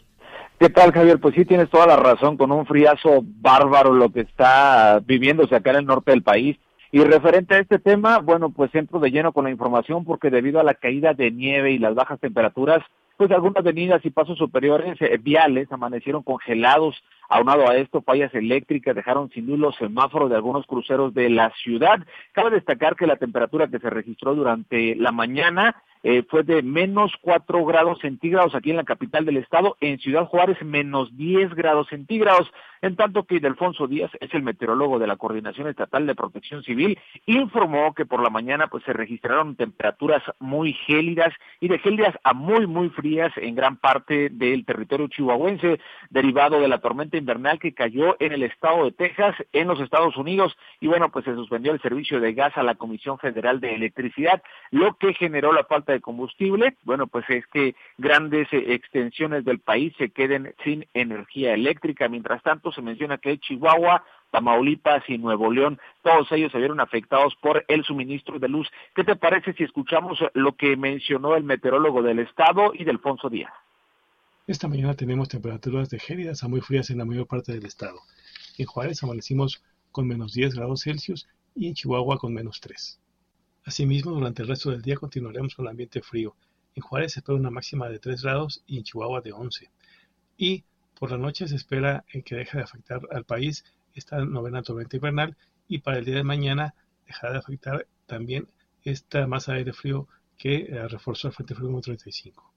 [SPEAKER 7] ¿Qué tal, Javier? Pues sí, tienes toda la razón, con un friazo bárbaro lo que está viviéndose acá en el norte del país. Y referente a este tema, bueno, pues entro de lleno con la información porque debido a la caída de nieve y las bajas temperaturas, pues algunas avenidas y pasos superiores eh, viales amanecieron congelados Aunado a esto, fallas eléctricas dejaron sin luz los semáforos de algunos cruceros de la ciudad. Cabe destacar que la temperatura que se registró durante la mañana eh, fue de menos 4 grados centígrados aquí en la capital del estado, en Ciudad Juárez menos 10 grados centígrados, en tanto que Delfonso Díaz es el meteorólogo de la Coordinación Estatal de Protección Civil, informó que por la mañana pues se registraron temperaturas muy gélidas y de gélidas a muy muy frías en gran parte del territorio chihuahuense, derivado de la tormenta invernal que cayó en el estado de Texas, en los Estados Unidos, y bueno, pues se suspendió el servicio de gas a la Comisión Federal de Electricidad, lo que generó la falta de combustible, bueno, pues es que grandes eh, extensiones del país se queden sin energía eléctrica. Mientras tanto, se menciona que Chihuahua, Tamaulipas y Nuevo León, todos ellos se vieron afectados por el suministro de luz. ¿Qué te parece si escuchamos lo que mencionó el meteorólogo del estado y Delfonso Díaz?
[SPEAKER 8] Esta mañana tenemos temperaturas de gélidas a muy frías en la mayor parte del estado. En Juárez amanecimos con menos 10 grados Celsius y en Chihuahua con menos 3. Asimismo, durante el resto del día continuaremos con el ambiente frío. En Juárez se espera una máxima de 3 grados y en Chihuahua de 11. Y por la noche se espera que deje de afectar al país esta novena tormenta invernal y para el día de mañana dejará de afectar también esta masa de aire frío que eh, reforzó el Frente Frío número 35.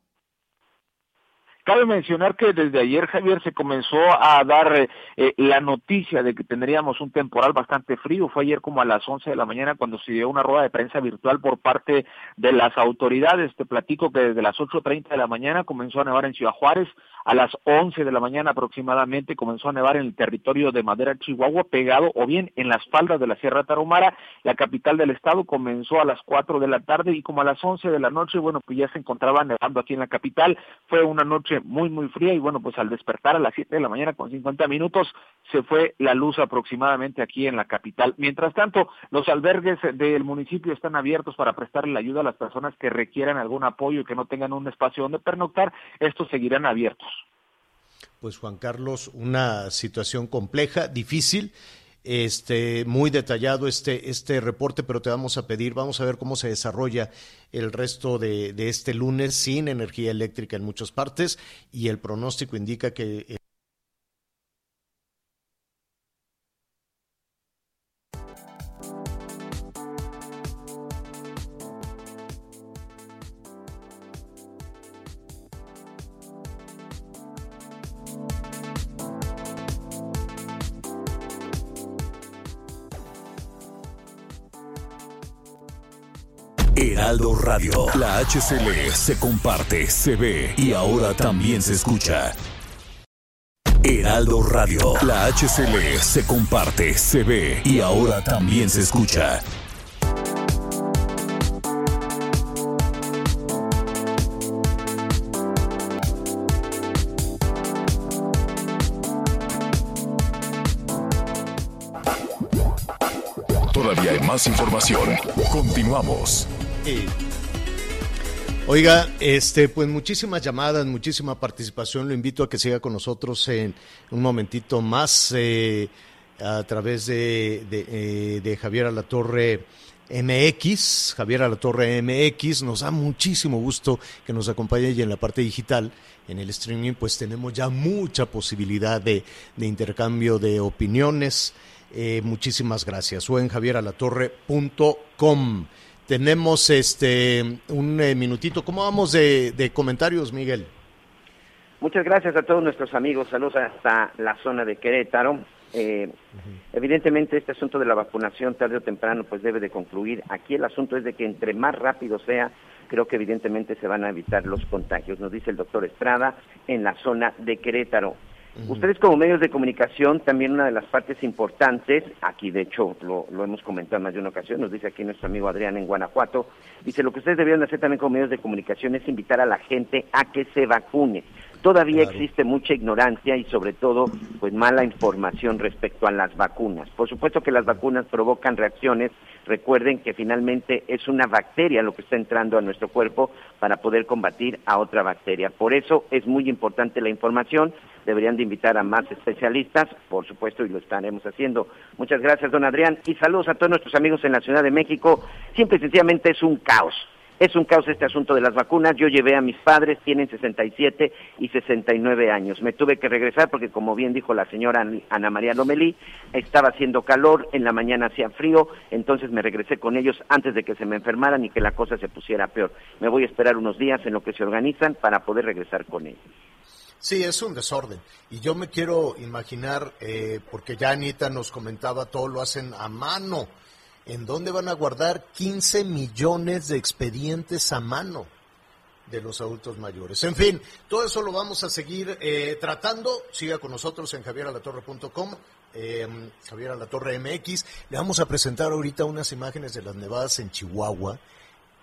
[SPEAKER 7] Cabe mencionar que desde ayer, Javier, se comenzó a dar eh, la noticia de que tendríamos un temporal bastante frío. Fue ayer como a las 11 de la mañana cuando se dio una rueda de prensa virtual por parte de las autoridades. Te platico que desde las 8.30 de la mañana comenzó a nevar en Ciudad Juárez. A las 11 de la mañana aproximadamente comenzó a nevar en el territorio de Madera, Chihuahua, pegado o bien en las faldas de la Sierra Tarahumara. La capital del estado comenzó a las 4 de la tarde y como a las 11 de la noche, bueno, pues ya se encontraba nevando aquí en la capital. Fue una noche muy, muy fría y bueno, pues al despertar a las 7 de la mañana con 50 minutos se fue la luz aproximadamente aquí en la capital. Mientras tanto, los albergues del municipio están abiertos para prestarle la ayuda a las personas que requieran algún apoyo y que no tengan un espacio donde pernoctar. Estos seguirán abiertos.
[SPEAKER 1] Pues Juan Carlos, una situación compleja, difícil este, muy detallado este, este reporte, pero te vamos a pedir, vamos a ver cómo se desarrolla el resto de, de este lunes sin energía eléctrica en muchas partes y el pronóstico indica que...
[SPEAKER 5] Radio. La HCL se comparte, se ve y ahora también se escucha. Heraldo Radio. La HCL se comparte, se ve y ahora también se escucha. Todavía hay más información. Continuamos.
[SPEAKER 1] Oiga, este, pues muchísimas llamadas, muchísima participación. Lo invito a que siga con nosotros en un momentito más eh, a través de, de, eh, de Javier Alatorre MX, Javier Alatorre MX. Nos da muchísimo gusto que nos acompañe y en la parte digital, en el streaming, pues tenemos ya mucha posibilidad de, de intercambio de opiniones. Eh, muchísimas gracias. O en javieralatorre.com. Tenemos este un eh, minutito. ¿Cómo vamos de, de, comentarios, Miguel?
[SPEAKER 3] Muchas gracias a todos nuestros amigos. Saludos hasta la zona de Querétaro. Eh, uh -huh. Evidentemente este asunto de la vacunación tarde o temprano pues debe de concluir. Aquí el asunto es de que entre más rápido sea, creo que evidentemente se van a evitar los contagios. Nos dice el doctor Estrada en la zona de Querétaro. Ustedes como medios de comunicación, también una de las partes importantes, aquí de hecho lo, lo, hemos comentado en más de una ocasión, nos dice aquí nuestro amigo Adrián en Guanajuato, dice lo que ustedes debieron hacer también como medios de comunicación es invitar a la gente a que se vacune. Todavía claro. existe mucha ignorancia y sobre todo pues mala información respecto a las vacunas. Por supuesto que las vacunas provocan reacciones, recuerden que finalmente es una bacteria lo que está entrando a nuestro cuerpo para poder combatir a otra bacteria. Por eso es muy importante la información, deberían de invitar a más especialistas, por supuesto, y lo estaremos haciendo. Muchas gracias, don Adrián, y saludos a todos nuestros amigos en la Ciudad de México. Simple y sencillamente es un caos. Es un caos este asunto de las vacunas. Yo llevé a mis padres, tienen 67 y 69 años. Me tuve que regresar porque, como bien dijo la señora Ana María Lomelí, estaba haciendo calor, en la mañana hacía frío, entonces me regresé con ellos antes de que se me enfermaran y que la cosa se pusiera peor. Me voy a esperar unos días en lo que se organizan para poder regresar con ellos.
[SPEAKER 1] Sí, es un desorden. Y yo me quiero imaginar, eh, porque ya Anita nos comentaba, todo lo hacen a mano. ¿En dónde van a guardar 15 millones de expedientes a mano de los adultos mayores? En fin, todo eso lo vamos a seguir eh, tratando. Siga con nosotros en javieralatorre.com. Eh, Javier Alatorre MX, le vamos a presentar ahorita unas imágenes de las nevadas en Chihuahua,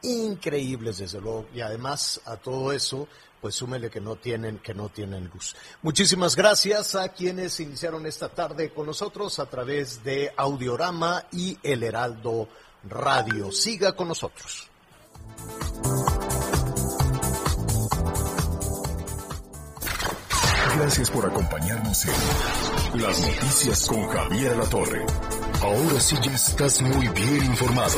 [SPEAKER 1] increíbles desde luego, y además a todo eso, pues súmele que no tienen, que no tienen luz. Muchísimas gracias a quienes iniciaron esta tarde con nosotros a través de Audiorama y El Heraldo Radio. Siga con nosotros.
[SPEAKER 5] Gracias por acompañarnos en Las Noticias con Javier La Torre. Ahora sí ya estás muy bien informado.